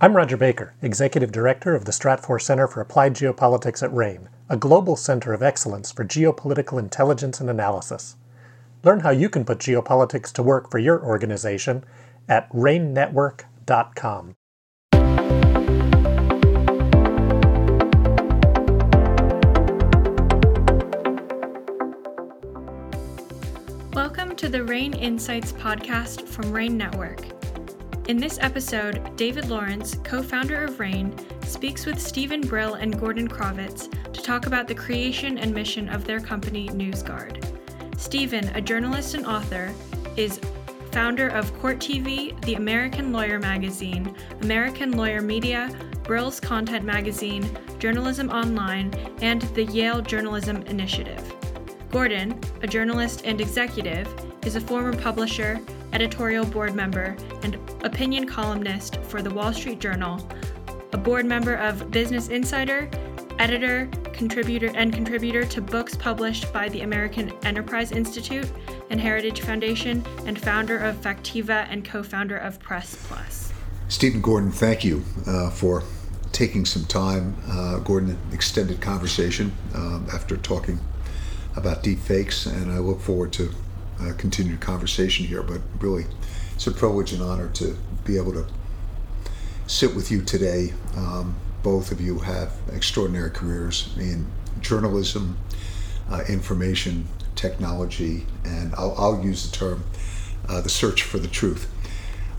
I'm Roger Baker, Executive Director of the Stratfor Center for Applied Geopolitics at RANE, a global center of excellence for geopolitical intelligence and analysis. Learn how you can put geopolitics to work for your organization at ranenetwork.com. Welcome to the RANE Insights podcast from RANE Network. In this episode, David Lawrence, co founder of RANE, speaks with Steven Brill and Gordon Crovitz to talk about the creation and mission of their company, NewsGuard. Stephen, a journalist and author, is founder of Court TV, the American Lawyer magazine, American Lawyer Media, Brill's Content Magazine, Journalism Online, and the Yale Journalism Initiative. Gordon, a journalist and executive, is a former publisher, editorial board member, and opinion columnist for the Wall Street Journal, a board member of Business Insider, editor, contributor, and contributor to books published by the American Enterprise Institute and Heritage Foundation, and founder of Factiva and co founder of Press Plus. Steven Gordon, thank you uh, for taking some time. Uh, Gordon, extended conversation um, after talking about deep fakes, and I look forward to uh, continued conversation here. But really, it's a privilege and honor to be able to sit with you today. Um, both of you have extraordinary careers in journalism, uh, information technology, and I'll, I'll use the term uh, the search for the truth.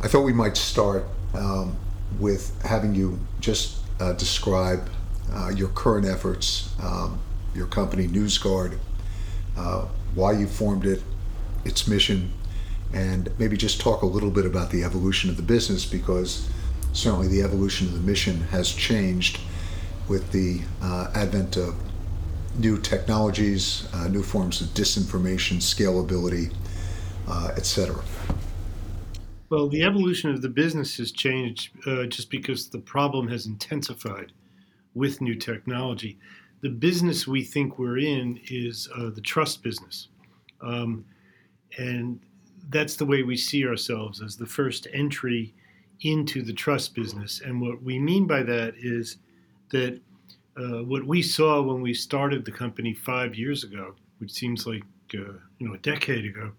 I thought we might start um, with having you just uh, describe uh, your current efforts, um, your company, NewsGuard, uh, why you formed it, its mission, and maybe just talk a little bit about the evolution of the business because certainly the evolution of the mission has changed with the uh, advent of new technologies, uh, new forms of disinformation, scalability, uh, etc. Well, the evolution of the business has changed uh, just because the problem has intensified with new technology. The business we think we're in is uh, the trust business. Um, and that's the way we see ourselves as the first entry into the trust business. And what we mean by that is that uh, what we saw when we started the company five years ago, which seems like uh, you know a decade ago,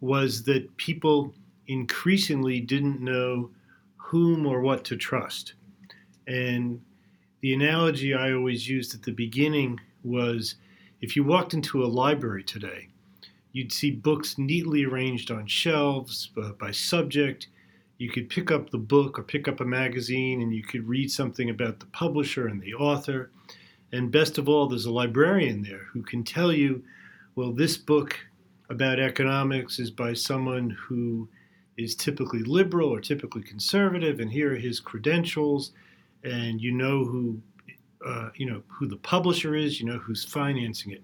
was that people increasingly didn't know whom or what to trust. And the analogy I always used at the beginning was if you walked into a library today, you'd see books neatly arranged on shelves uh, by subject. You could pick up the book or pick up a magazine and you could read something about the publisher and the author. And best of all, there's a librarian there who can tell you, well, this book about economics is by someone who is typically liberal or typically conservative, and here are his credentials, and you know who, uh, you know who the publisher is, you know who's financing it.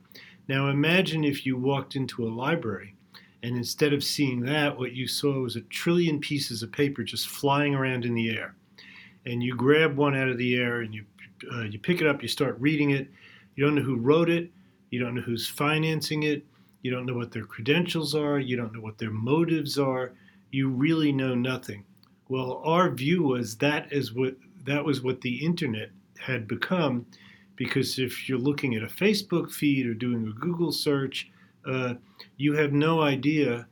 Now imagine if you walked into a library, and instead of seeing that, what you saw was a trillion pieces of paper just flying around in the air, and you grab one out of the air and you uh, you pick it up, you start reading it. You don't know who wrote it, you don't know who's financing it, you don't know what their credentials are, you don't know what their motives are. You really know nothing. Well, our view was that is what that was what the internet had become, because if you're looking at a Facebook feed or doing a Google search, uh, you have no idea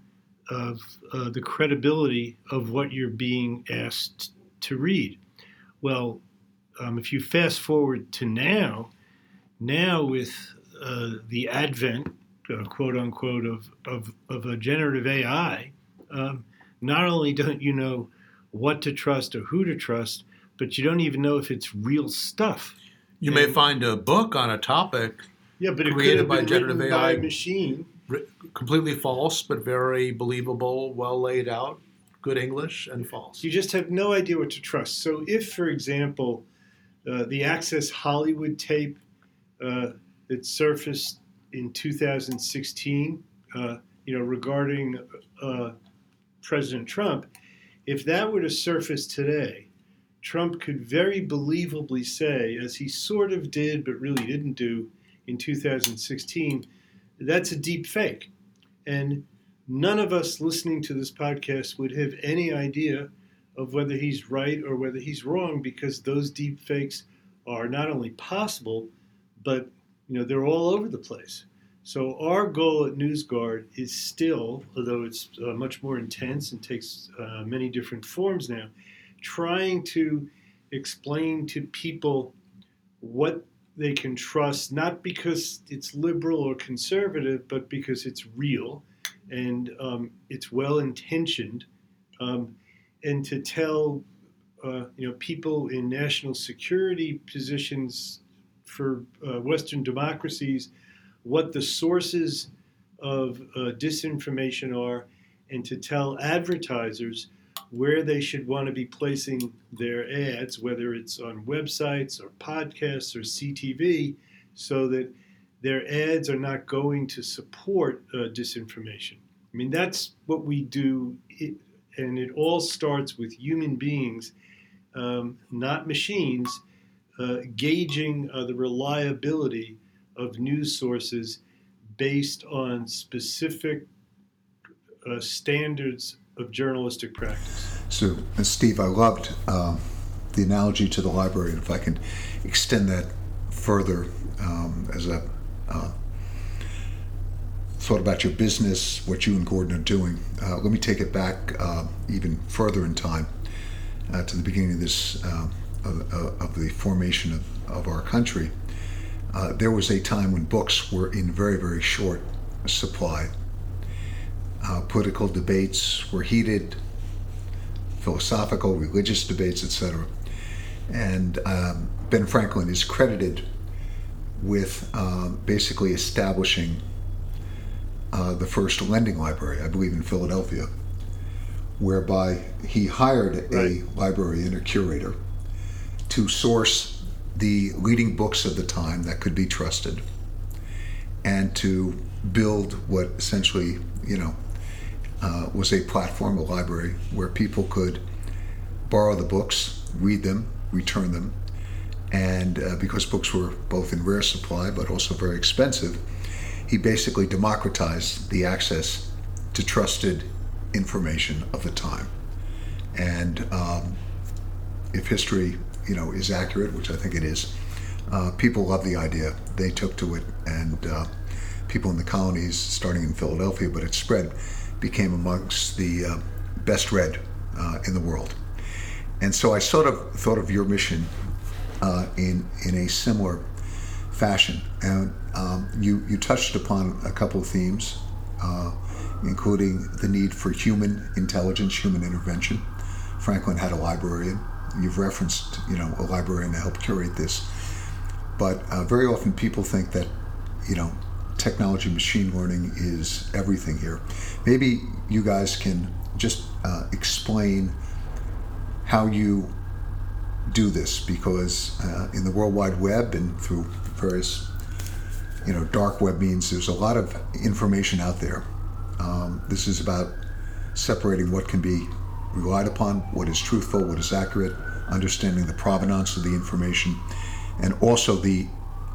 of uh, the credibility of what you're being asked to read. Well, um, if you fast forward to now, now with uh, the advent, uh, quote unquote, of, of, of a generative AI, um, not only don't you know what to trust or who to trust, but you don't even know if it's real stuff. You and, may find a book on a topic yeah, but it created by generative AI, by machine, completely false but very believable, well laid out, good English, and false. You just have no idea what to trust. So, if, for example, uh, the Access Hollywood tape uh, that surfaced in 2016, uh, you know, regarding uh, President Trump, if that were to surface today, Trump could very believably say, as he sort of did but really didn't do in 2016, that's a deep fake. And none of us listening to this podcast would have any idea of whether he's right or whether he's wrong because those deep fakes are not only possible, but you know they're all over the place. So our goal at NewsGuard is still, although it's uh, much more intense and takes uh, many different forms now, trying to explain to people what they can trust, not because it's liberal or conservative, but because it's real and um, it's well intentioned, um, and to tell uh, you know people in national security positions for uh, Western democracies what the sources of uh, disinformation are, and to tell advertisers where they should want to be placing their ads, whether it's on websites or podcasts or CTV, so that their ads are not going to support uh, disinformation. I mean, that's what we do, it, and it all starts with human beings, um, not machines, uh, gauging uh, the reliability of news sources based on specific uh, standards of journalistic practice. So, uh, Steve, I loved uh, the analogy to the library. And if I can extend that further um, as a uh, thought about your business, what you and Gordon are doing, uh, let me take it back uh, even further in time to the beginning of this of, of, the formation of, of our country. There was a time when books were in very, very short supply. Uh, political debates were heated, philosophical, religious debates, etc. And um, Ben Franklin is credited with um, basically establishing uh, the first lending library, I believe in Philadelphia, whereby he hired right. a librarian or curator to source the leading books of the time that could be trusted and to build what essentially, you know, uh, was a platform, a library, where people could borrow the books, read them, return them. And uh, because books were both in rare supply but also very expensive, he basically democratized the access to trusted information of the time. And um, if history you know is accurate, which I think it is, uh, people love the idea. They took to it, and uh, people in the colonies, starting in Philadelphia, but it spread, became amongst the uh, best read uh, in the world. And so I sort of thought of your mission uh, in in a similar fashion, and um, you you touched upon a couple of themes, uh, including the need for human intelligence, human intervention. Franklin had a librarian you've referenced, you know, a librarian to help curate this. But uh, very often people think that, you know, technology, machine learning is everything here. Maybe you guys can just uh, explain how you do this because uh, in the World Wide Web and through various, you know, dark web means there's a lot of information out there. Um, this is about separating what can be relied upon, what is truthful, what is accurate, understanding the provenance of the information, and also the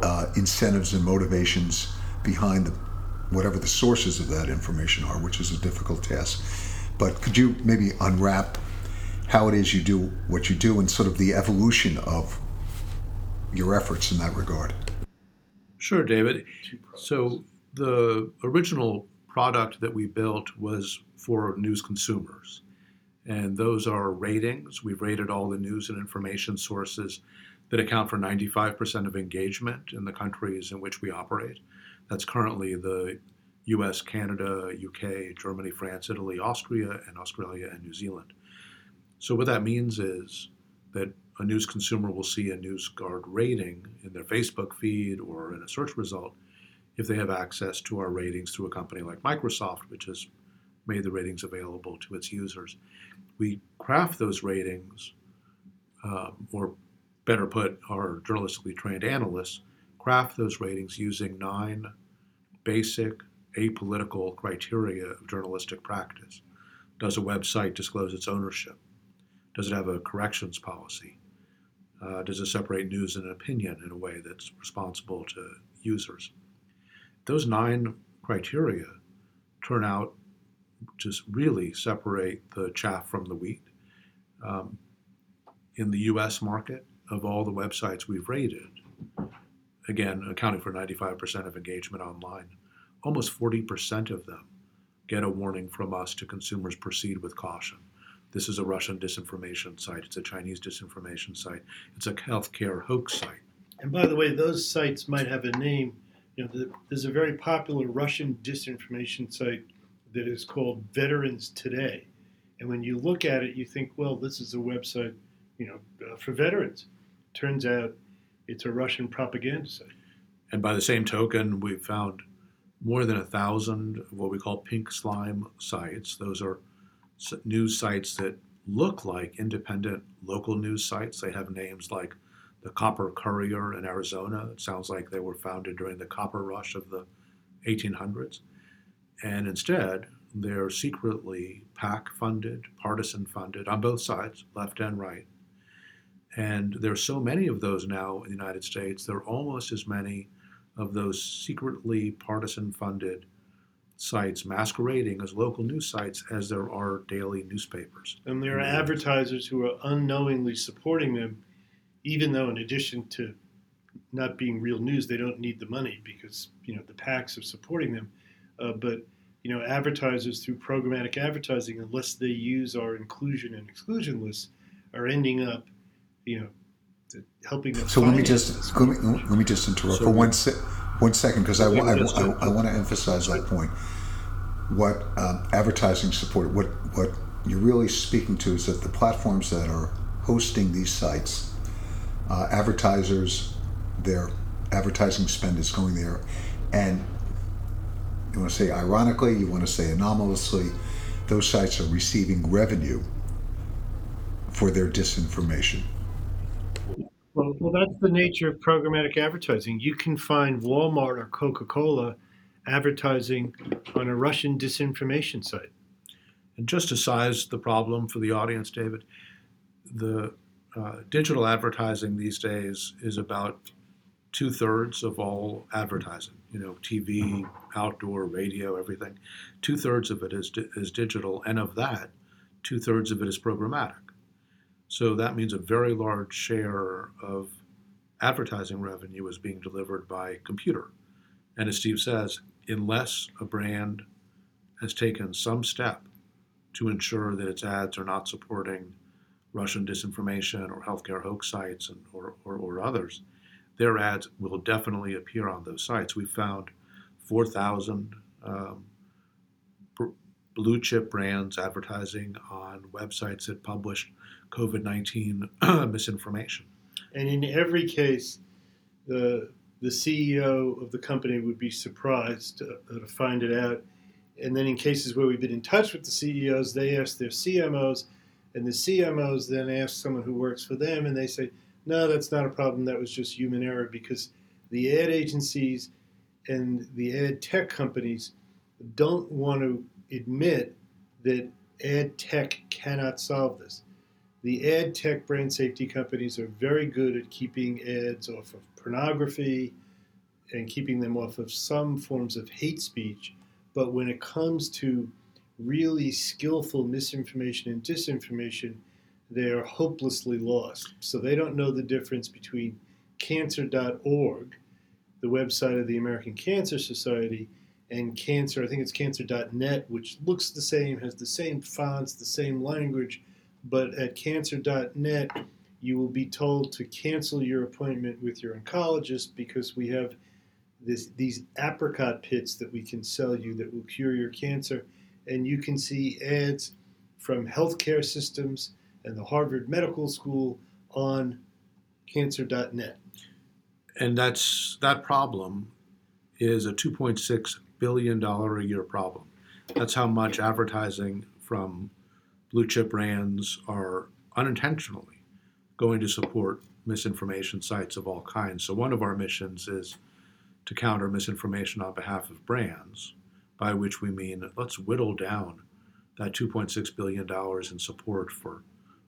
uh, incentives and motivations behind the, whatever the sources of that information are, which is a difficult task. But could you maybe unwrap how it is you do what you do and sort of the evolution of your efforts in that regard? Sure, David. So the original product that we built was for news consumers and those are ratings. We've rated all the news and information sources that account for 95% of engagement in the countries in which we operate. That's currently the US, Canada, UK, Germany, France, Italy, Austria, and Australia and New Zealand. So, what that means is that a news consumer will see a NewsGuard rating in their Facebook feed or in a search result if they have access to our ratings through a company like Microsoft, which has made the ratings available to its users we craft those ratings, um, or better put, our journalistically trained analysts craft those ratings using nine basic apolitical criteria of journalistic practice. Does a website disclose its ownership? Does it have a corrections policy? Uh, does it separate news and opinion in a way that's responsible to users? Those nine criteria turn out to really separate the chaff from the wheat. Um, in the U.S. market, of all the websites we've rated, again accounting for 95% of engagement online, almost 40% of them get a warning from us to consumers proceed with caution. This is a Russian disinformation site. It's a Chinese disinformation site. It's a healthcare hoax site. And by the way, those sites might have a name. You know, there's a very popular Russian disinformation site that is called Veterans Today. And when you look at it, you think, well, this is a website, you know, uh, for veterans. Turns out it's a Russian propaganda site. And by the same token, we've found more than a thousand of what we call pink slime sites. Those are news sites that look like independent local news sites. They have names like the Copper Courier in Arizona. It sounds like they were founded during the copper rush of the 1800s. And instead, they're secretly PAC funded, partisan funded on both sides, left and right. And there are so many of those now in the United States, there are almost as many of those secretly partisan funded sites masquerading as local news sites as there are daily newspapers. And there are advertisers who are unknowingly supporting them, even though, in addition to not being real news, they don't need the money because you know the PACs are supporting them. Uh, but you know, advertisers through programmatic advertising, unless they use our inclusion and exclusion lists, are ending up, you know, helping them. So let me just let me, let me just interrupt so, for one se- one second because I, I, I, I want to emphasize that point. What um, advertising support, what, what you're really speaking to is that the platforms that are hosting these sites, uh, advertisers, their advertising spend is going there. And you want to say ironically, you want to say anomalously, those sites are receiving revenue for their disinformation. Well, well, that's the nature of programmatic advertising. You can find Walmart or Coca Cola advertising on a Russian disinformation site. And just to size the problem for the audience, David, the uh, digital advertising these days is about two thirds of all advertising. You know, TV, outdoor, radio, everything. Two thirds of it is di- is digital, and of that, two thirds of it is programmatic. So that means a very large share of advertising revenue is being delivered by computer. And as Steve says, unless a brand has taken some step to ensure that its ads are not supporting Russian disinformation or healthcare hoax sites and, or, or, or others, their ads will definitely appear on those sites. We found 4,000 um, blue chip brands advertising on websites that published COVID 19 misinformation. And in every case, the, the CEO of the company would be surprised to, to find it out. And then in cases where we've been in touch with the CEOs, they ask their CMOs, and the CMOs then ask someone who works for them, and they say, no, that's not a problem. That was just human error because the ad agencies and the ad tech companies don't want to admit that ad tech cannot solve this. The ad tech brand safety companies are very good at keeping ads off of pornography and keeping them off of some forms of hate speech. But when it comes to really skillful misinformation and disinformation, they're hopelessly lost. So they don't know the difference between cancer.org, the website of the American Cancer Society, and cancer, I think it's cancer.net, which looks the same, has the same fonts, the same language, but at cancer.net, you will be told to cancel your appointment with your oncologist because we have this, these apricot pits that we can sell you that will cure your cancer. And you can see ads from healthcare systems and the Harvard Medical School on cancer.net. And that's that problem is a 2.6 billion dollar a year problem. That's how much advertising from blue chip brands are unintentionally going to support misinformation sites of all kinds. So one of our missions is to counter misinformation on behalf of brands, by which we mean let's whittle down that 2.6 billion dollars in support for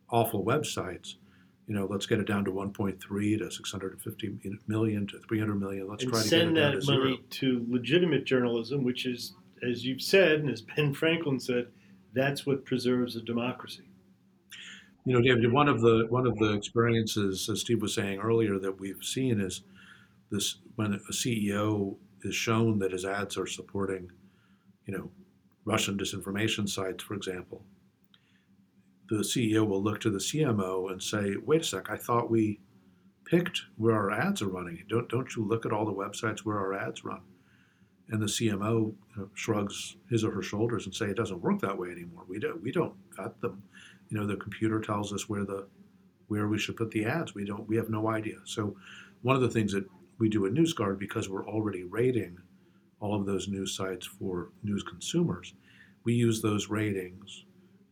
awful websites, you know, let's get it down to 1.3 to 650 million to 300 million. Let's and try to send get it that money to legitimate journalism, which is, as you've said, and as Ben Franklin said, that's what preserves a democracy. You know, David, one of the one of the experiences, as Steve was saying earlier, that we've seen is this when a CEO is shown that his ads are supporting, you know, Russian disinformation sites, for example, the CEO will look to the CMO and say, "Wait a sec, I thought we picked where our ads are running. Don't don't you look at all the websites where our ads run?" And the CMO you know, shrugs his or her shoulders and say, "It doesn't work that way anymore. We don't we don't vet them. You know, the computer tells us where the where we should put the ads. We don't we have no idea." So, one of the things that we do at NewsGuard because we're already rating all of those news sites for news consumers, we use those ratings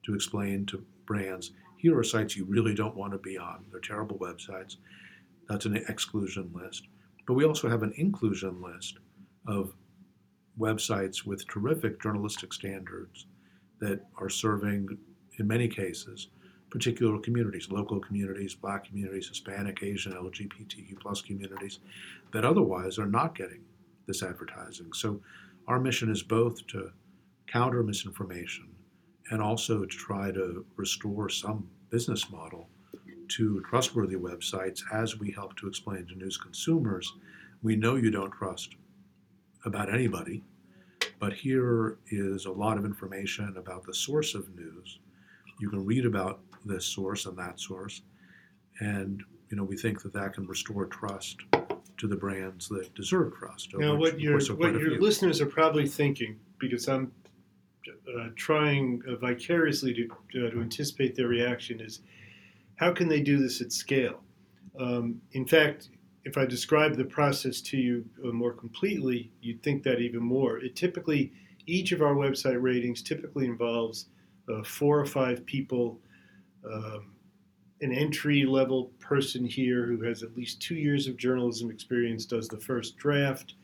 to explain to brands here are sites you really don't want to be on. They're terrible websites. That's an exclusion list. But we also have an inclusion list of websites with terrific journalistic standards that are serving, in many cases, particular communities, local communities, black communities, Hispanic, Asian, LGBTQ plus communities that otherwise are not getting this advertising. So our mission is both to counter misinformation and also to try to restore some business model to trustworthy websites as we help to explain to news consumers. We know you don't trust about anybody, but here is a lot of information about the source of news. You can read about this source and that source, and you know we think that that can restore trust to the brands that deserve trust. Now, what your what your listeners are probably thinking, because I'm uh, trying uh, vicariously to, uh, to anticipate their reaction is how can they do this at scale? Um, in fact, if I describe the process to you uh, more completely, you'd think that even more. It typically, each of our website ratings typically involves uh, four or five people, um, an entry level person here who has at least two years of journalism experience does the first draft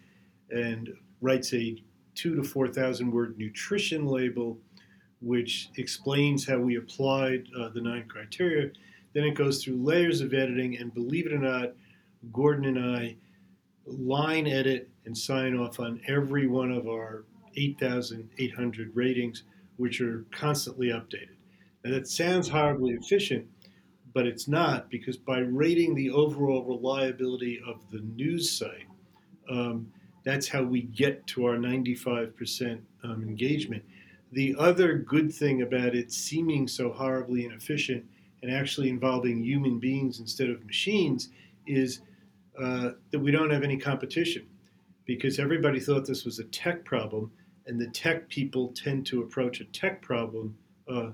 and writes a two to 4,000 word nutrition label, which explains how we applied uh, the nine criteria. Then it goes through layers of editing, and believe it or not, Gordon and I line edit and sign off on every one of our 8,800 ratings, which are constantly updated. And that sounds horribly efficient, but it's not because by rating the overall reliability of the news site, um, that's how we get to our 95% um, engagement. The other good thing about it seeming so horribly inefficient and actually involving human beings instead of machines is uh, that we don't have any competition because everybody thought this was a tech problem, and the tech people tend to approach a tech problem uh,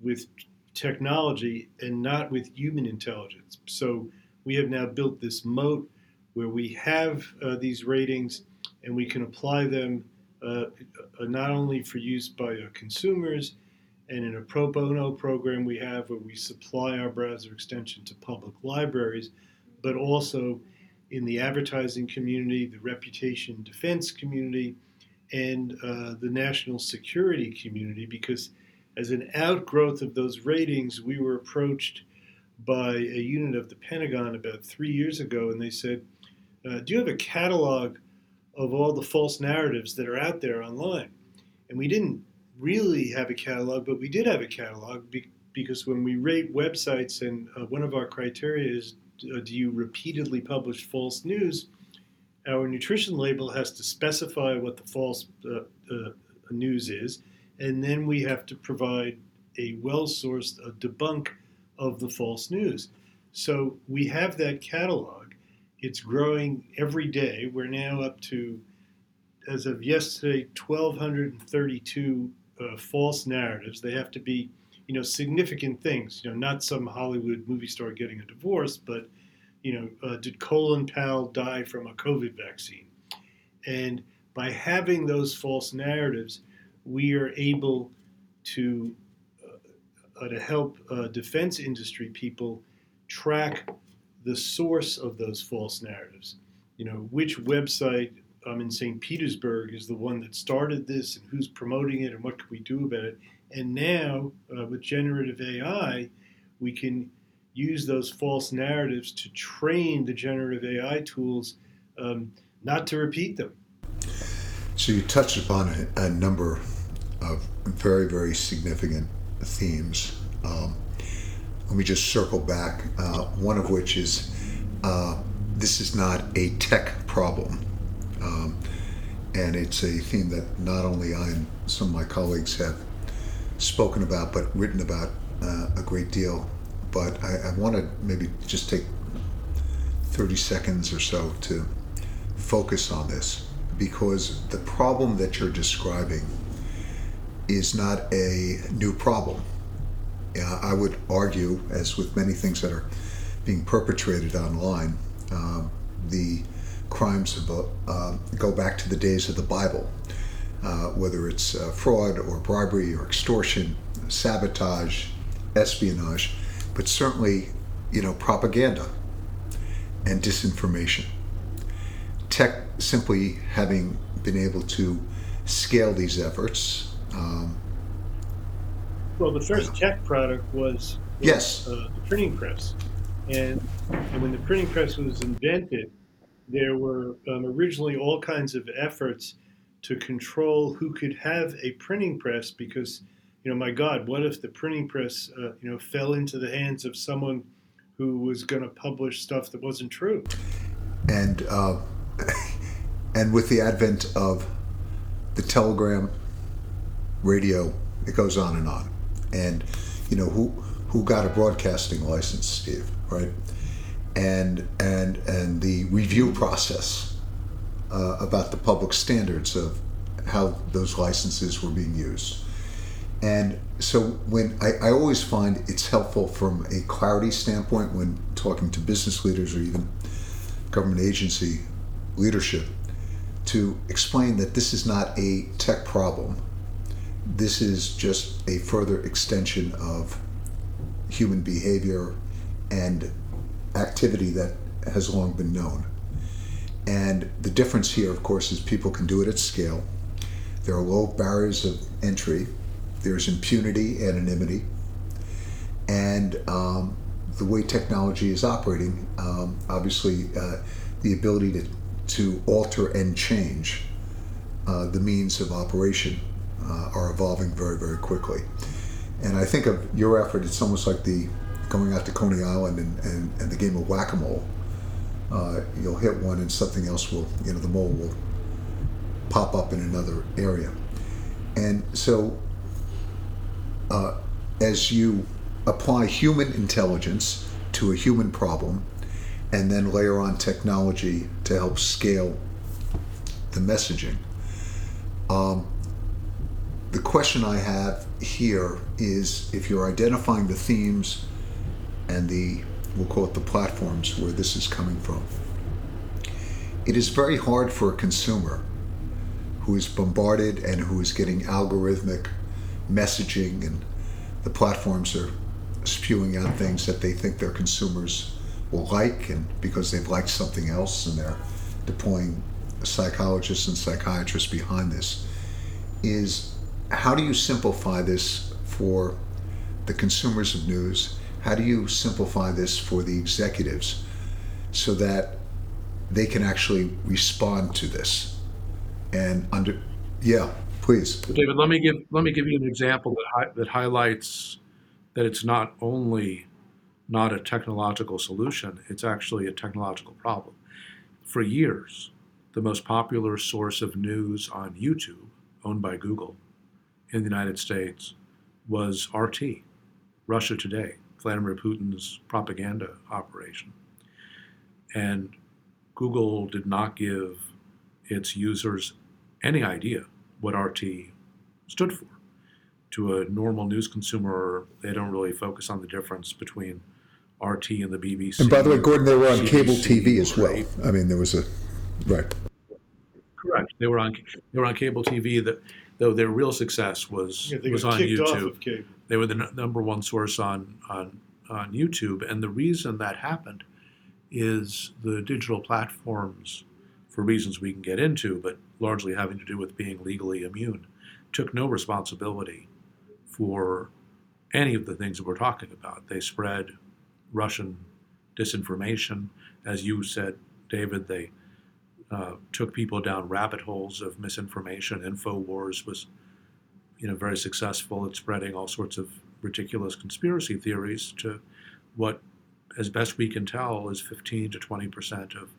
with technology and not with human intelligence. So we have now built this moat where we have uh, these ratings and we can apply them uh, not only for use by consumers and in a pro bono program we have where we supply our browser extension to public libraries, but also in the advertising community, the reputation defense community, and uh, the national security community, because as an outgrowth of those ratings, we were approached by a unit of the Pentagon about three years ago, and they said, uh, Do you have a catalog of all the false narratives that are out there online. And we didn't really have a catalog, but we did have a catalog be- because when we rate websites, and uh, one of our criteria is do you repeatedly publish false news, our nutrition label has to specify what the false uh, uh news is, and then we have to provide a well sourced debunk of the false news. So we have that catalog it's growing every day. We're now up to, as of yesterday, 1,232 uh, false narratives. They have to be, you know, significant things. You know, not some Hollywood movie star getting a divorce, but, you know, uh, did Colin Powell die from a COVID vaccine? And by having those false narratives, we are able to uh, to help uh, defense industry people track the source of those false narratives. You know, which website um, in St. Petersburg is the one that started this and who's promoting it and what can we do about it. And now, uh, with generative AI, we can use those false narratives to train the generative AI tools um, not to repeat them. So you touched upon a, a number of very, very significant themes. Um, let me just circle back. Uh, one of which is uh, this is not a tech problem. Um, and it's a theme that not only I and some of my colleagues have spoken about, but written about uh, a great deal. But I, I want to maybe just take 30 seconds or so to focus on this because the problem that you're describing is not a new problem. Uh, I would argue, as with many things that are being perpetrated online, uh, the crimes of, uh, go back to the days of the Bible, uh, whether it's uh, fraud or bribery or extortion, sabotage, espionage, but certainly, you know, propaganda and disinformation. Tech simply having been able to scale these efforts. Um, well, the first tech product was, was yes uh, the printing press, and, and when the printing press was invented, there were um, originally all kinds of efforts to control who could have a printing press because you know my god what if the printing press uh, you know fell into the hands of someone who was going to publish stuff that wasn't true? And uh, and with the advent of the telegram radio it goes on and on. And you know who who got a broadcasting license steve right? And and and the review process uh, about the public standards of how those licenses were being used. And so when I, I always find it's helpful from a clarity standpoint when talking to business leaders or even government agency leadership to explain that this is not a tech problem. This is just a further extension of human behavior and activity that has long been known. And the difference here, of course, is people can do it at scale. There are low barriers of entry. There's impunity, anonymity, and um, the way technology is operating, um, obviously, uh, the ability to, to alter and change uh, the means of operation uh, are evolving very, very quickly. And I think of your effort, it's almost like the going out to Coney Island and, and, and the game of whack a mole, uh, you'll hit one and something else will, you know, the mole will pop up in another area. And so, uh, as you apply human intelligence to a human problem and then layer on technology to help scale the messaging, um, the question I have here is if you're identifying the themes and the, we'll call it the platforms where this is coming from. It is very hard for a consumer who is bombarded and who is getting algorithmic messaging, and the platforms are spewing out things that they think their consumers will like, and because they've liked something else, and they're deploying psychologists and psychiatrists behind this, is how do you simplify this for the consumers of news how do you simplify this for the executives so that they can actually respond to this? And under yeah please. David let me give let me give you an example that hi, that highlights that it's not only not a technological solution it's actually a technological problem. For years the most popular source of news on youtube owned by google in the united states was rt russia today Vladimir Putin's propaganda operation. And Google did not give its users any idea what RT stood for. To a normal news consumer, they don't really focus on the difference between RT and the BBC. And by the way, Gordon, they were on CBC, cable TV as well. Right? I mean, there was a right. Correct. They were on they were on cable TV. That though their real success was yeah, was on YouTube. They were the n- number one source on, on on YouTube, and the reason that happened is the digital platforms, for reasons we can get into, but largely having to do with being legally immune, took no responsibility for any of the things that we're talking about. They spread Russian disinformation, as you said, David. They uh, took people down rabbit holes of misinformation. Infowars was, you know, very successful at spreading all sorts of ridiculous conspiracy theories to what, as best we can tell, is 15 to 20 percent of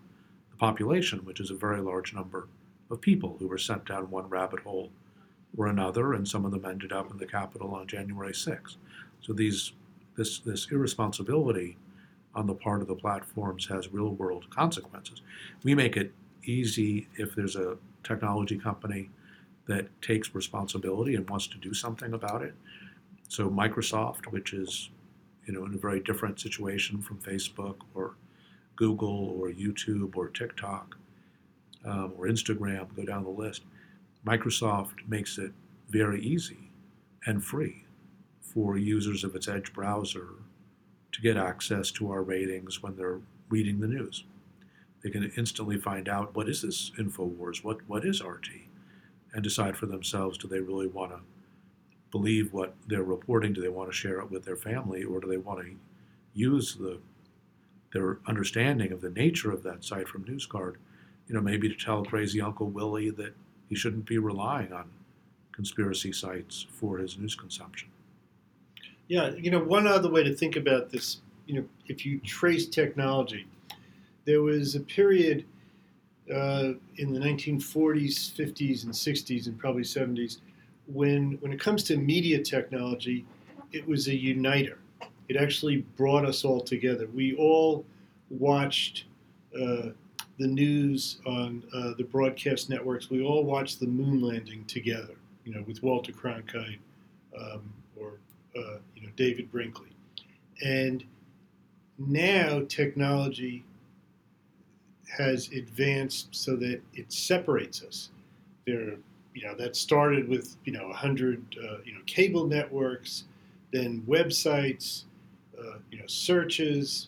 the population, which is a very large number of people who were sent down one rabbit hole or another, and some of them ended up in the Capitol on January 6th. So these this this irresponsibility on the part of the platforms has real world consequences. We make it easy if there's a technology company that takes responsibility and wants to do something about it. So Microsoft, which is you know in a very different situation from Facebook or Google or YouTube or TikTok um, or Instagram, go down the list. Microsoft makes it very easy and free for users of its Edge browser to get access to our ratings when they're reading the news. They can instantly find out what is this InfoWars, what, what is RT, and decide for themselves do they really want to believe what they're reporting? Do they want to share it with their family, or do they want to use the their understanding of the nature of that site from NewsGuard, you know, maybe to tell crazy Uncle Willie that he shouldn't be relying on conspiracy sites for his news consumption. Yeah, you know, one other way to think about this, you know, if you trace technology, there was a period uh, in the 1940s, 50s, and 60s, and probably 70s, when when it comes to media technology, it was a uniter. It actually brought us all together. We all watched uh, the news on uh, the broadcast networks. We all watched the moon landing together, you know, with Walter Cronkite um, or uh, you know David Brinkley, and now technology has advanced so that it separates us. There, you know, that started with you know 100 uh, you know cable networks, then websites, uh, you know searches,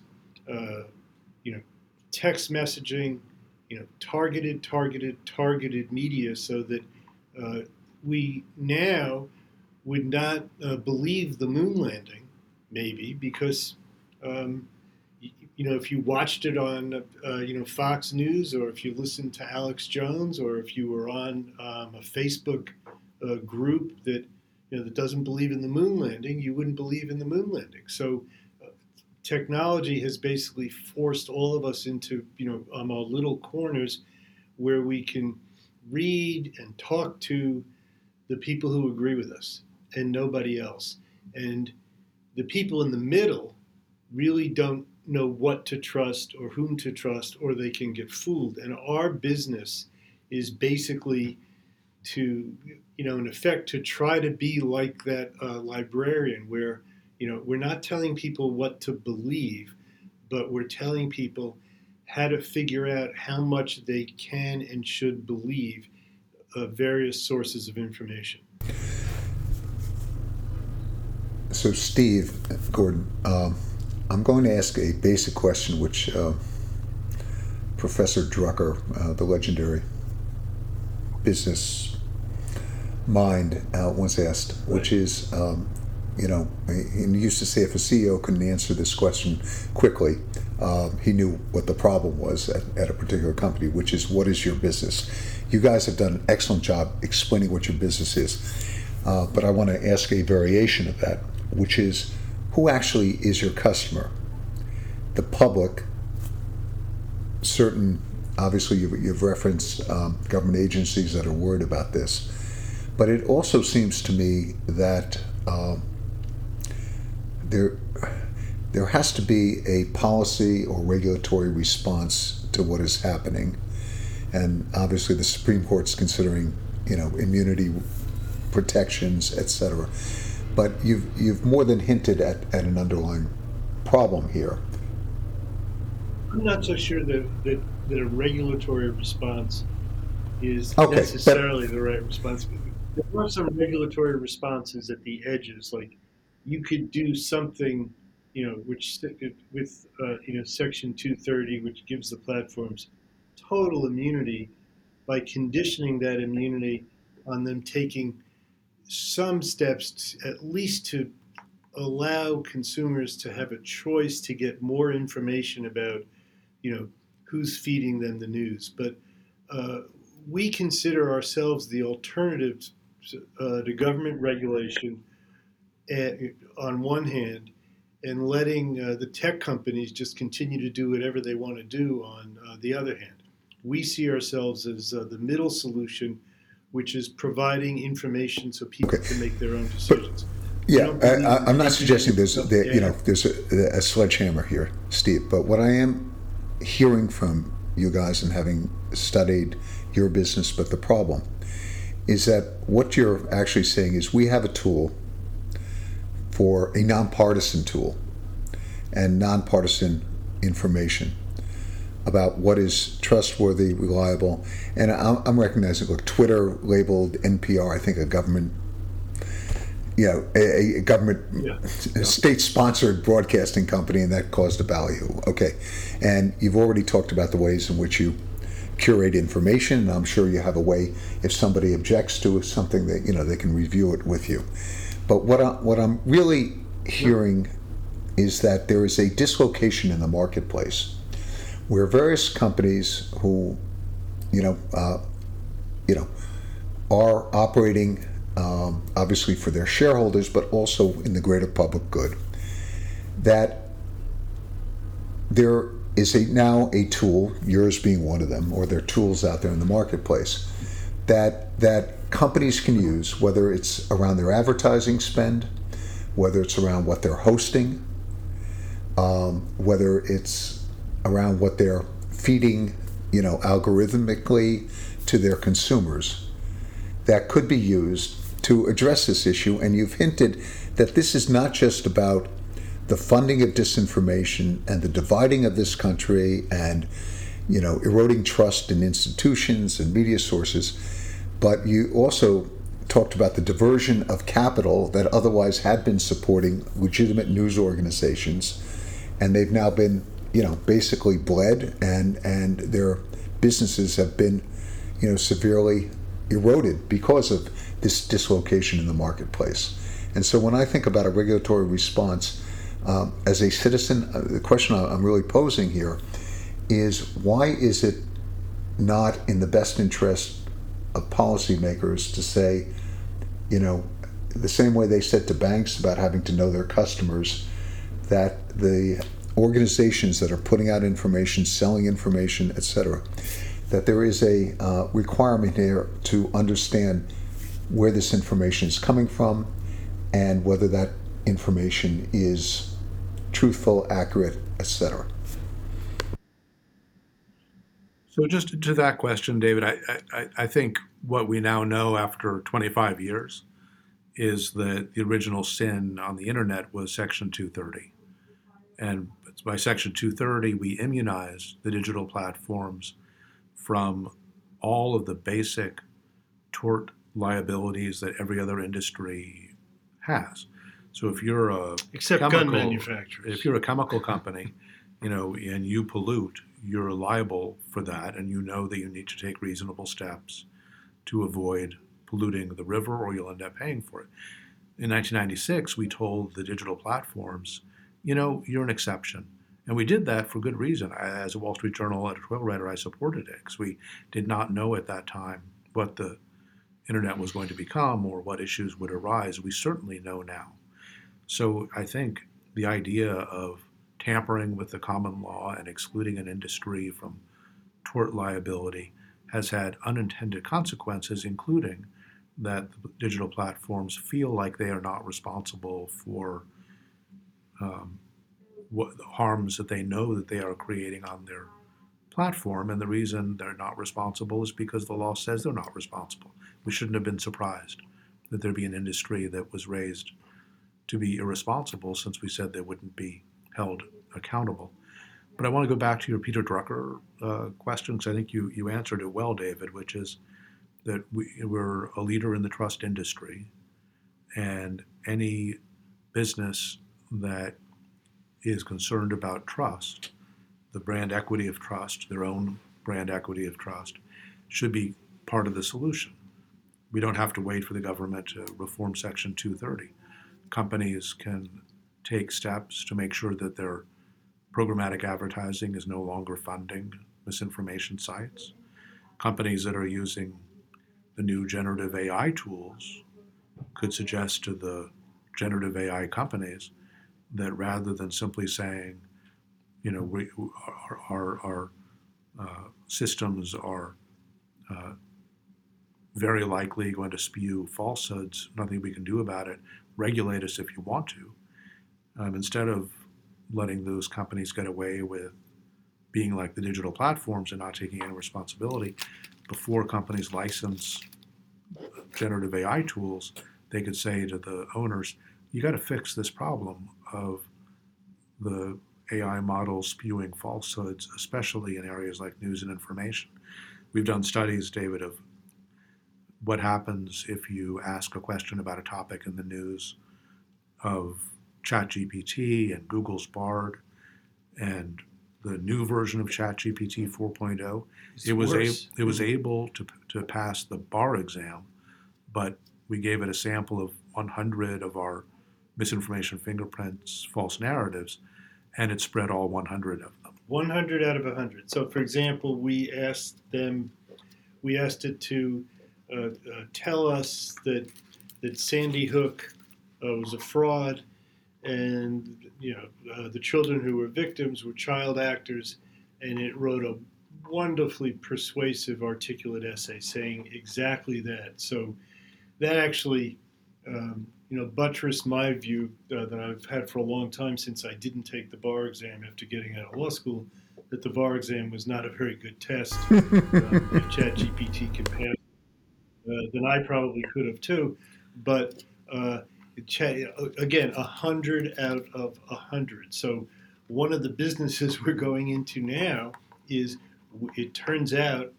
uh, you know text messaging, you know targeted, targeted, targeted media, so that uh, we now would not uh, believe the moon landing, maybe because. Um, you know, if you watched it on, uh, you know, Fox News, or if you listened to Alex Jones, or if you were on um, a Facebook uh, group that, you know, that doesn't believe in the moon landing, you wouldn't believe in the moon landing. So, uh, technology has basically forced all of us into, you know, um, our little corners where we can read and talk to the people who agree with us and nobody else. And the people in the middle really don't know what to trust or whom to trust, or they can get fooled. And our business is basically to, you know, in effect, to try to be like that uh, librarian where, you know, we're not telling people what to believe, but we're telling people how to figure out how much they can and should believe uh, various sources of information. So, Steve, Gordon, um, I'm going to ask a basic question, which uh, Professor Drucker, uh, the legendary business mind, uh, once asked, right. which is, um, you know, he used to say if a CEO couldn't answer this question quickly, uh, he knew what the problem was at, at a particular company, which is what is your business? You guys have done an excellent job explaining what your business is, uh, but I want to ask a variation of that, which is who actually is your customer? The public, certain, obviously, you've, you've referenced um, government agencies that are worried about this, but it also seems to me that um, there, there has to be a policy or regulatory response to what is happening. And obviously, the Supreme Court's considering, you know, immunity protections, et cetera. But you've, you've more than hinted at, at an underlying problem here. I'm not so sure that, that, that a regulatory response is okay, necessarily the right response. There are some regulatory responses at the edges, like you could do something, you know, which with uh, you know Section 230, which gives the platforms total immunity by conditioning that immunity on them taking some steps at least to allow consumers to have a choice to get more information about, you know, who's feeding them the news. But uh, we consider ourselves the alternative uh, to government regulation at, on one hand, and letting uh, the tech companies just continue to do whatever they want to do on uh, the other hand. We see ourselves as uh, the middle solution, which is providing information so people Okay. can make their own decisions. Yeah, I, believe I, in I'm not suggesting there's, there, Yeah, you know, there's a, a sledgehammer here, Steve. But what I am hearing from you guys and having studied your business, but the problem is that what you're actually saying is we have a tool for a nonpartisan tool and nonpartisan information about what is trustworthy, reliable, and I'm, I'm recognizing. Look, Twitter labeled NPR, I think, a government, you know, a, a government Yeah. state-sponsored broadcasting company, and that caused a value. Okay, and you've already talked about the ways in which you curate information, and I'm sure you have a way if somebody objects to something that you know they can review it with you. But what I, what I'm really hearing is that there is a dislocation in the marketplace where various companies who, you know, uh, you know, are operating um, obviously for their shareholders, but also in the greater public good. That there is a now a tool, yours being one of them, or there are tools out there in the marketplace that that companies can use, whether it's around their advertising spend, whether it's around what they're hosting, um, whether it's around what they're feeding, you know, algorithmically to their consumers, that could be used to address this issue. And you've hinted that this is not just about the funding of disinformation and the dividing of this country and, you know, eroding trust in institutions and media sources, but you also talked about the diversion of capital that otherwise had been supporting legitimate news organizations, and they've now been, you know, basically bled, and and their businesses have been, you know, severely eroded because of this dislocation in the marketplace. And so when I think about a regulatory response, um, as a citizen, uh, the question I'm really posing here is why is it not in the best interest of policymakers to say, you know, the same way they said to banks about having to know their customers, that the organizations that are putting out information, selling information, etc., that there is a uh, requirement here to understand where this information is coming from and whether that information is truthful, accurate, etc. So just to that question, David, I, I, I think what we now know after 25 years is that the original sin on the internet was Section 230. And by Section 230, we immunized the digital platforms from all of the basic tort liabilities that every other industry has. So if you're a Except gun manufacturers. if you're a chemical company, you know, and you pollute, you're liable for that, and you know that you need to take reasonable steps to avoid polluting the river, or you'll end up paying for it. In 1996, we told the digital platforms, you know, you're an exception. And we did that for good reason. As a Wall Street Journal editorial writer, I supported it because we did not know at that time what the internet was going to become or what issues would arise. We certainly know now. So I think the idea of tampering with the common law and excluding an industry from tort liability has had unintended consequences, including that digital platforms feel like they are not responsible for um, what the harms that they know that they are creating on their platform. And the reason they're not responsible is because the law says they're not responsible. We shouldn't have been surprised that there'd be an industry that was raised to be irresponsible since we said they wouldn't be held accountable. But I want to go back to your Peter Drucker uh, question because I think you, you answered it well, David, which is that we, we're a leader in the trust industry, and any business that is concerned about trust, the brand equity of trust, their own brand equity of trust, should be part of the solution. We don't have to wait for the government to reform Section 230. Companies can take steps to make sure that their programmatic advertising is no longer funding misinformation sites. Companies that are using the new generative AI tools could suggest to the generative AI companies that rather than simply saying, you know, we, our, our, our uh, systems are uh, very likely going to spew falsehoods, nothing we can do about it, regulate us if you want to. Um, instead of letting those companies get away with being like the digital platforms and not taking any responsibility, before companies license generative AI tools, they could say to the owners, you got to fix this problem of the AI models spewing falsehoods, especially in areas like news and information. We've done studies, David, of what happens if you ask a question about a topic in the news of ChatGPT and Google's Bard and the new version of ChatGPT 4.0. It's It was, a, it was mm-hmm. able to, to pass the bar exam, but we gave it a sample of 100 of our misinformation fingerprints, false narratives, and it spread all 100 of them. 100 out of 100. So, for example, we asked them, we asked it to uh, uh, tell us that that Sandy Hook uh, was a fraud, and you know uh, the children who were victims were child actors, and it wrote a wonderfully persuasive, articulate essay saying exactly that. So that actually. Um, you know, buttress my view uh, that I've had for a long time since I didn't take the bar exam after getting out of law school, that the bar exam was not a very good test. uh, if ChatGPT can pass, uh, then I probably could have too. But uh, again, a hundred out of a hundred. So one of the businesses we're going into now is it turns out,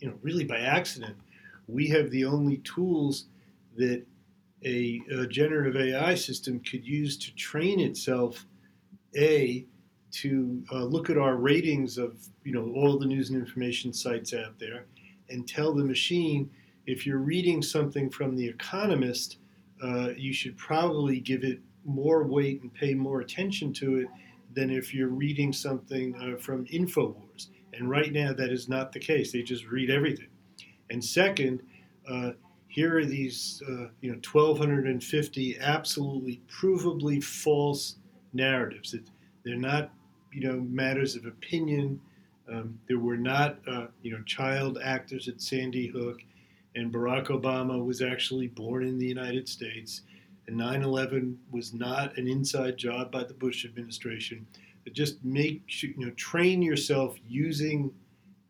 you know, really by accident, we have the only tools that a, a generative AI system could use to train itself, a to uh, look at our ratings of you know all the news and information sites out there, and tell the machine if you're reading something from The Economist, uh, you should probably give it more weight and pay more attention to it than if you're reading something uh, from Infowars. And right now, that is not the case. They just read everything. And second, uh, here are these, uh, you know, 1,250 absolutely provably false narratives. It, they're not, you know, matters of opinion. Um, there were not, uh, you know, child actors at Sandy Hook, and Barack Obama was actually born in the United States, and 9/11 was not an inside job by the Bush administration. But just make, you know, train yourself using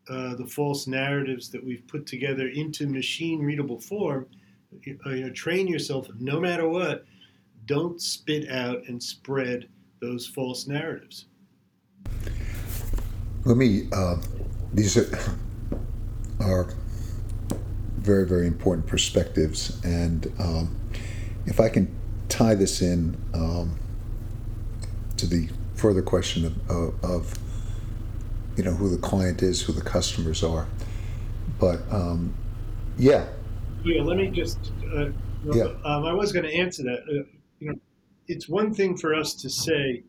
uh, the false narratives that we've put together into machine readable form, you know, train yourself no matter what, don't spit out and spread those false narratives. Let me, uh, these are, are very, very important perspectives. And um, if I can tie this in um, to the further question of, of, of you know who the client is, who the customers are. But um, yeah, Yeah, let me just. Uh, Yeah. um, I was going to answer that. Uh, you know, it's one thing for us to say,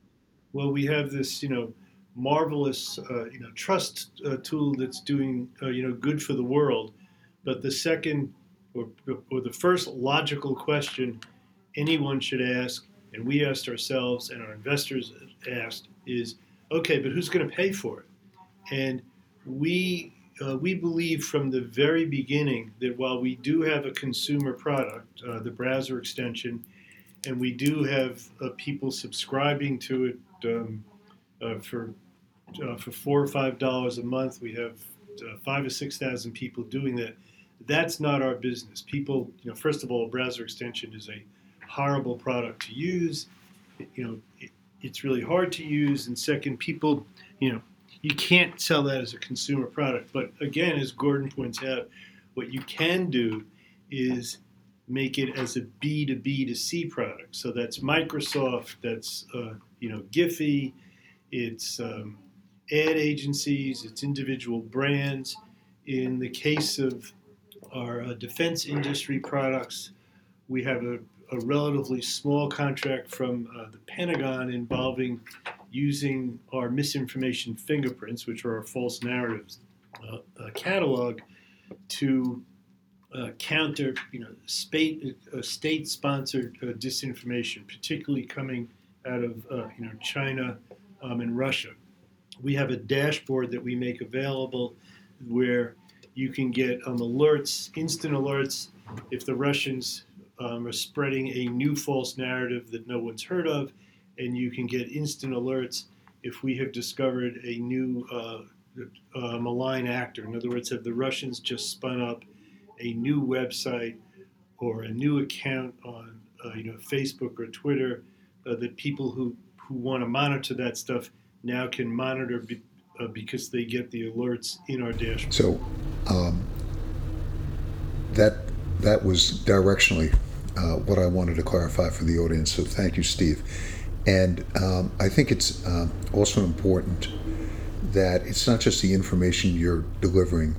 well, we have this, you know, marvelous, uh, you know, trust uh, tool that's doing, uh, you know, good for the world. But the second, or, or the first logical question anyone should ask, and we asked ourselves, and our investors asked, is, okay, but who's going to pay for it? And we uh, we believe from the very beginning that while we do have a consumer product, uh, the browser extension, and we do have uh, people subscribing to it um, uh, for uh, for four or five dollars a month, we have uh, five or six thousand people doing that. That's not our business. People, you know, first of all, a browser extension is a horrible product to use. It- you know, it, it's really hard to use, and second, people, you know, you can't sell that as a consumer product. But again, as Gordon points out, what you can do is make it as a B to B to C product. So that's Microsoft, that's uh, you know Giphy, it's um, ad agencies, it's individual brands. In the case of our uh, defense industry products, we have a, a relatively small contract from uh, the Pentagon involving using our misinformation fingerprints, which are our false narratives uh, uh, catalog, to uh, counter, you know, state, uh, state-sponsored uh, disinformation, particularly coming out of you know China um, and Russia. We have a dashboard that we make available where you can get um, alerts, instant alerts, if the Russians um, are spreading a new false narrative that no one's heard of, and you can get instant alerts if we have discovered a new uh, uh, malign actor. In other words, have the Russians just spun up a new website or a new account on uh, you know Facebook or Twitter uh, that people who who want to monitor that stuff now can monitor be, uh, because they get the alerts in our dashboard. So um, that that was directionally uh, what I wanted to clarify for the audience. So thank you, Steve. And um, I think it's uh, also important that it's not just the information you're delivering,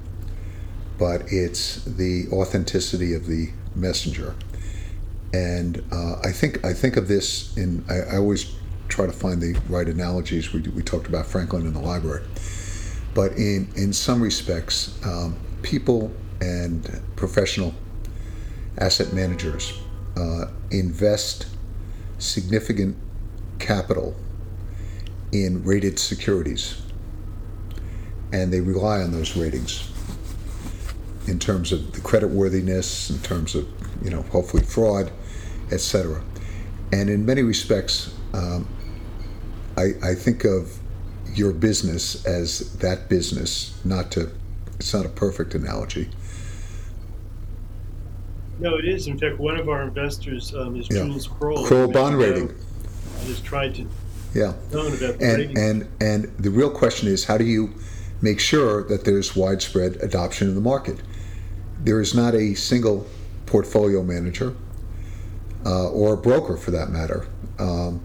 but it's the authenticity of the messenger. And uh, I think I think of this in I, I, always try to find the right analogies. We, we talked about Franklin in the library, but in in some respects, um, people and professional asset managers uh, invest significant capital in rated securities, and they rely on those ratings in terms of the credit worthiness, in terms of you know hopefully fraud, etc. And in many respects, um, I, I think of your business as that business. Not to, it's not a perfect analogy. No, it is. In fact, one of our investors um, is yeah. Jules Kroll. Kroll bond rating. Has tried to yeah. and, and and the real question is how do you make sure that there's widespread adoption in the market? There is not a single portfolio manager uh, or a broker, for that matter, um,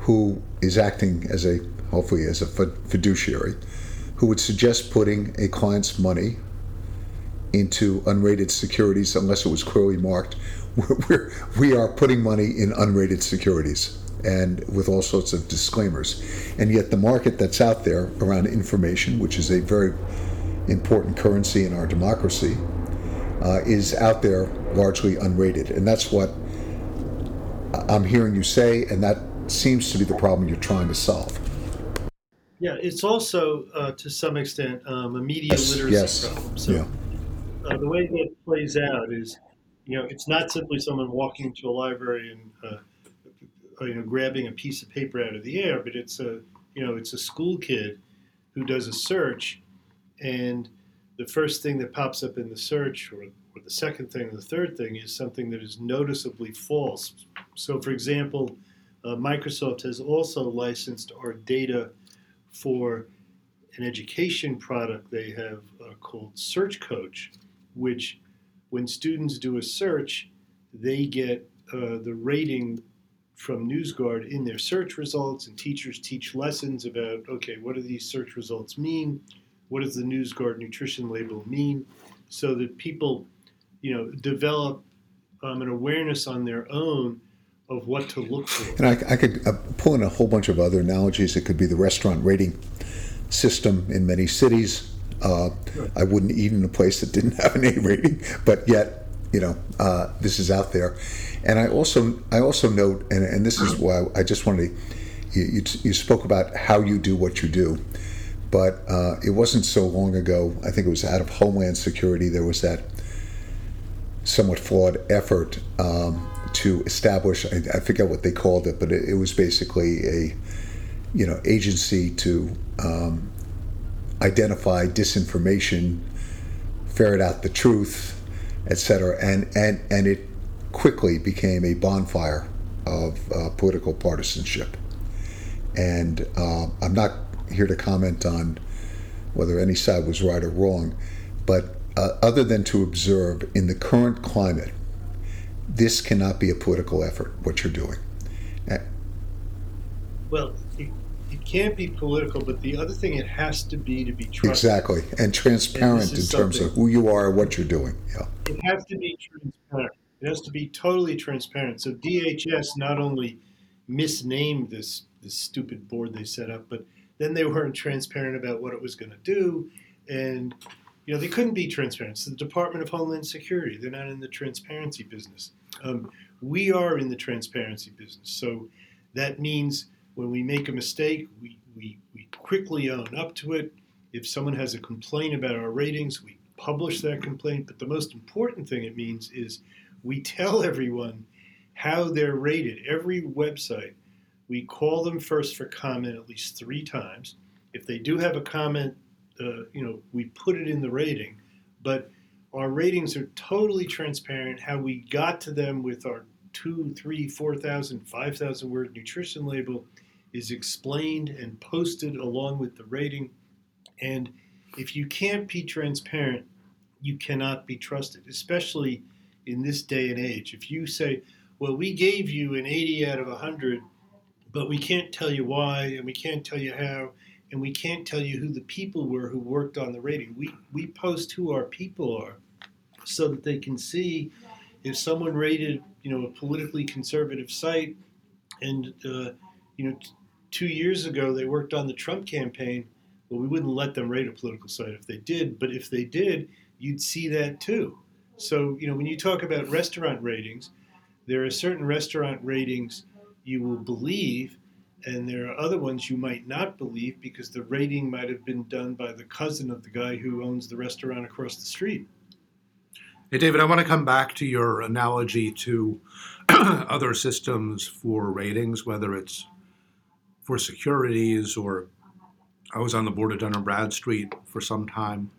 who is acting as a hopefully as a fiduciary, who would suggest putting a client's money into unrated securities unless it was clearly marked. We're, we are putting money in unrated securities and with all sorts of disclaimers. And yet, the market that's out there around information, which is a very important currency in our democracy, uh, is out there largely unrated. And that's what I'm hearing you say, and that seems to be the problem you're trying to solve. Yeah, it's also uh, to some extent um, a media yes, literacy yes. problem. So yeah. uh, the way that plays out is, you know, it's not simply someone walking to a library and uh, uh, you know grabbing a piece of paper out of the air, but it's a you know it's a school kid who does a search, and the first thing that pops up in the search, or, or the second thing, or the third thing, is something that is noticeably false. So, for example, uh, Microsoft has also licensed our data for an education product they have uh, called Search Coach, which when students do a search, they get uh, the rating from NewsGuard in their search results, and teachers teach lessons about okay, what do these search results mean? What does the NewsGuard nutrition label mean? So that people, you know, develop um, an awareness on their own of what to look for. And I, I could uh, pull in a whole bunch of other analogies. It could be the restaurant rating system in many cities. Uh. I wouldn't eat in a place that didn't have an A rating, but yet, you know, uh, this is out there. And I also, I also note, and, and this is why I just wanted to, you, you, you spoke about how you do what you do, but uh, it wasn't so long ago. I think it was out of Homeland Security. There was that somewhat flawed effort um, to establish I, I, forget what they called it but it, it, was basically a you know agency to um, identify disinformation ferret out the truth etc and and and it quickly became a bonfire of uh, political partisanship and uh, I'm not here to comment on whether any side was right or wrong but uh, other than to observe in the current climate this cannot be a political effort, what you're doing. Uh, well, it, it can't be political, but the other thing it has to be to be trusted. Exactly, and transparent and in terms of who you are and what you're doing. Yeah. It has to be transparent. Has to be totally transparent. So DHS not only misnamed this this stupid board they set up, but then they weren't transparent about what it was going to do, and you know, they couldn't be transparent. It's the Department of Homeland Security. They're not in the transparency business. Um, we are in the transparency business. So That means when we make a mistake, we, we, we quickly own up to it. If someone has a complaint about our ratings, we publish that complaint. But the most important thing it means is we tell everyone how they're rated. Every website, we call them first for comment at least three times. If they do have a comment, uh, you know, we put it in the rating. But our ratings are totally transparent. How we got to them with our two, three, four thousand, five thousand word nutrition label is explained and posted along with the rating. And if you can't be transparent, you cannot be trusted, especially in this day and age. If you say, well, we gave you an 80 out of 100, but we can't tell you why, and we can't tell you how, and we can't tell you who the people were who worked on the rating. We, we post who our people are so that they can see if someone rated, you know, a politically conservative site, and uh, you know, t- two years ago they worked on the Trump campaign. Well, we wouldn't let them rate a political site if they did, but if they did, you'd see that too. So, you know, when you talk about restaurant ratings, there are certain restaurant ratings you will believe, and there are other ones you might not believe because the rating might have been done by the cousin of the guy who owns the restaurant across the street. Hey, David, I want to come back to your analogy to other systems for ratings, whether it's for securities or I was on the board of Dun Bradstreet for some time.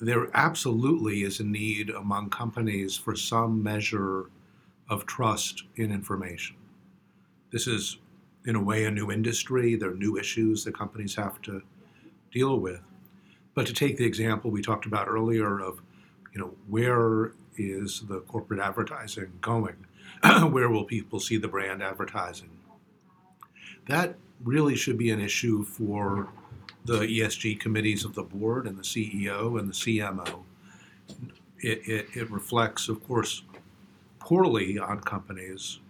There absolutely is a need among companies for some measure of trust in information. This is, in a way, a new industry. There are new issues that companies have to deal with. But to take the example we talked about earlier of, you know, where is the corporate advertising going? where will people see the brand advertising? That really should be an issue for the ESG committees of the board and the CEO and the CMO. It, it, it reflects, of course, poorly on companies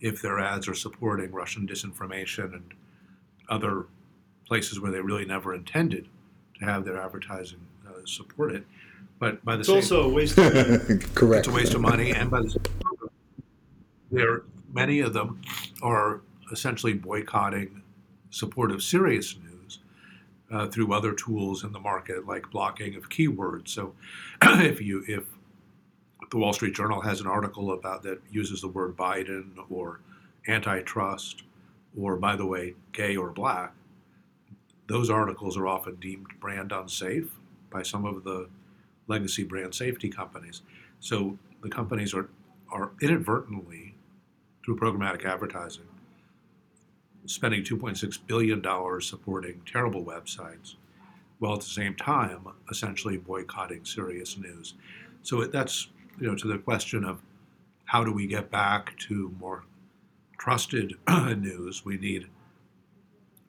if their ads are supporting Russian disinformation and other places where they really never intended to have their advertising uh, support it. But by the same, It's same also a waste of money. Correct. it's a waste of money, and by the same there many of them are essentially boycotting support of serious news uh, through other tools in the market, like blocking of keywords. So, if you if the Wall Street Journal has an article about that uses the word Biden or antitrust, or by the way, gay or black, those articles are often deemed brand unsafe by some of the legacy brand safety companies. So the companies are, are inadvertently, through programmatic advertising, spending $2.6 billion supporting terrible websites, while at the same time essentially boycotting serious news. So that's, you know, to the question of how do we get back to more trusted news, we need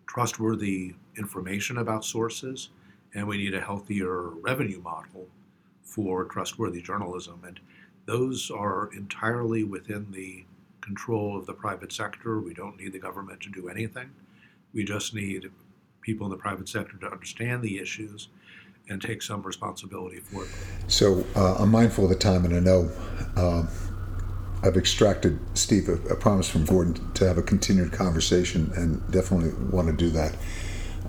trustworthy information about sources, and we need a healthier revenue model for trustworthy journalism. And those are entirely within the control of the private sector. We don't need the government to do anything. We just need people in the private sector to understand the issues and take some responsibility for them. So uh, I'm mindful of the time, and I know um, I've extracted, Steve, a, a, promise from Gordon to have a continued conversation, and definitely want to do that.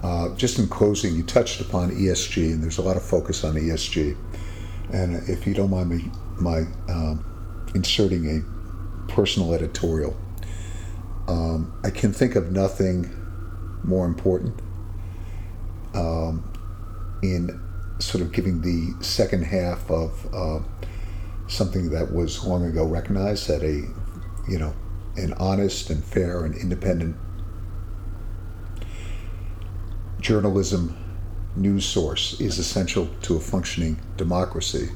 Uh, just in closing, you touched upon ESG, and there's a lot of focus on ESG. And if you don't mind me, my um, inserting a personal editorial, um, I can think of nothing more important um, in sort of giving the second half of uh, something that was long ago recognized that a, you know, an honest and fair and independent journalism news source is essential to a functioning democracy.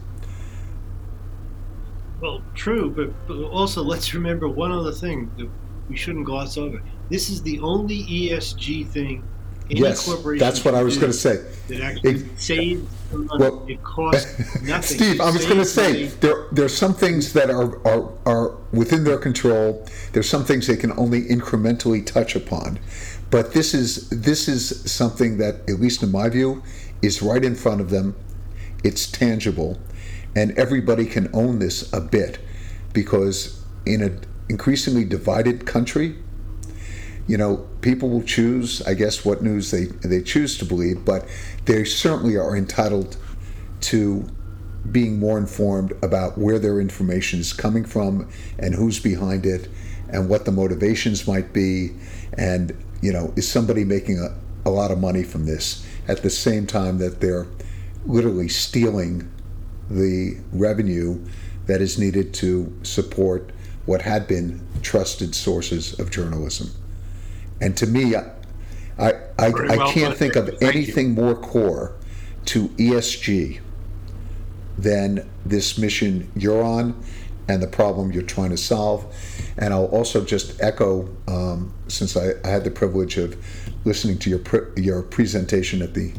Well, true, but, but also let's remember one other thing that we shouldn't gloss over. This is the only ESG thing yes, corporation that's what I was going to say. That actually It- saves money. Well, it costs nothing. Steve, I was going to say there there are some things that are, are are within their control. There's some things they can only incrementally touch upon, but this is this is something that, at least in my view, is right in front of them. It's tangible, and everybody can own this a bit, because in an increasingly divided country, you know, people will choose, I guess, what news they, they choose to believe, but they certainly are entitled to being more informed about where their information is coming from and who's behind it and what the motivations might be. And, you know, is somebody making a, a lot of money from this at the same time that they're literally stealing the revenue that is needed to support what had been trusted sources of journalism. And to me, I, I, I, I can't think of Thank you. anything more core to ESG than this mission you're on and the problem you're trying to solve. And I'll also just echo, um, since I, I had the privilege of listening to your pre- your presentation at the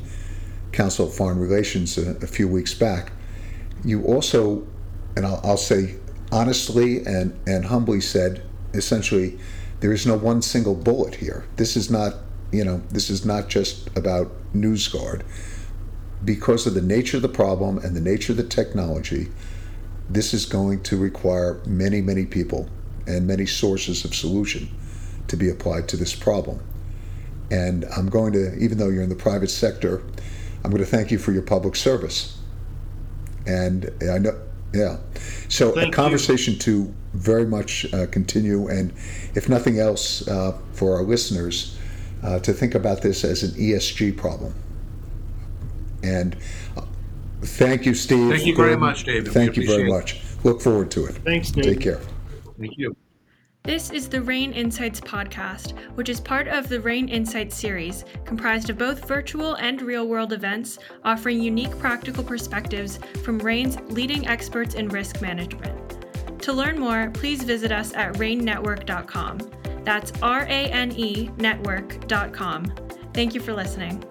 Council of Foreign Relations a, a few weeks back, you also, and I'll, I'll say honestly and, and humbly said, essentially, there is no one single bullet here. This is not, you know, this is not just about NewsGuard. Because of the nature of the problem and the nature of the technology, this is going to require many, many people and many sources of solution to be applied to this problem. And I'm going to, even though you're in the private sector, I'm going to thank you for your public service. And I know, yeah. So Thank a you. conversation to very much uh, continue, and if nothing else, uh, for our listeners, uh, to think about this as an ESG problem. And uh, thank you, Steve. Thank you very Gordon. much, David. We Thank you very it. much. Look forward to it. Thanks, Dave. Take care. Thank you. This is the RANE Insights podcast, which is part of the RANE Insights series, comprised of both virtual and real world events, offering unique practical perspectives from RANE's leading experts in risk management. To learn more, please visit us at ranenetwork.com. That's R A N E network.com. Thank you for listening.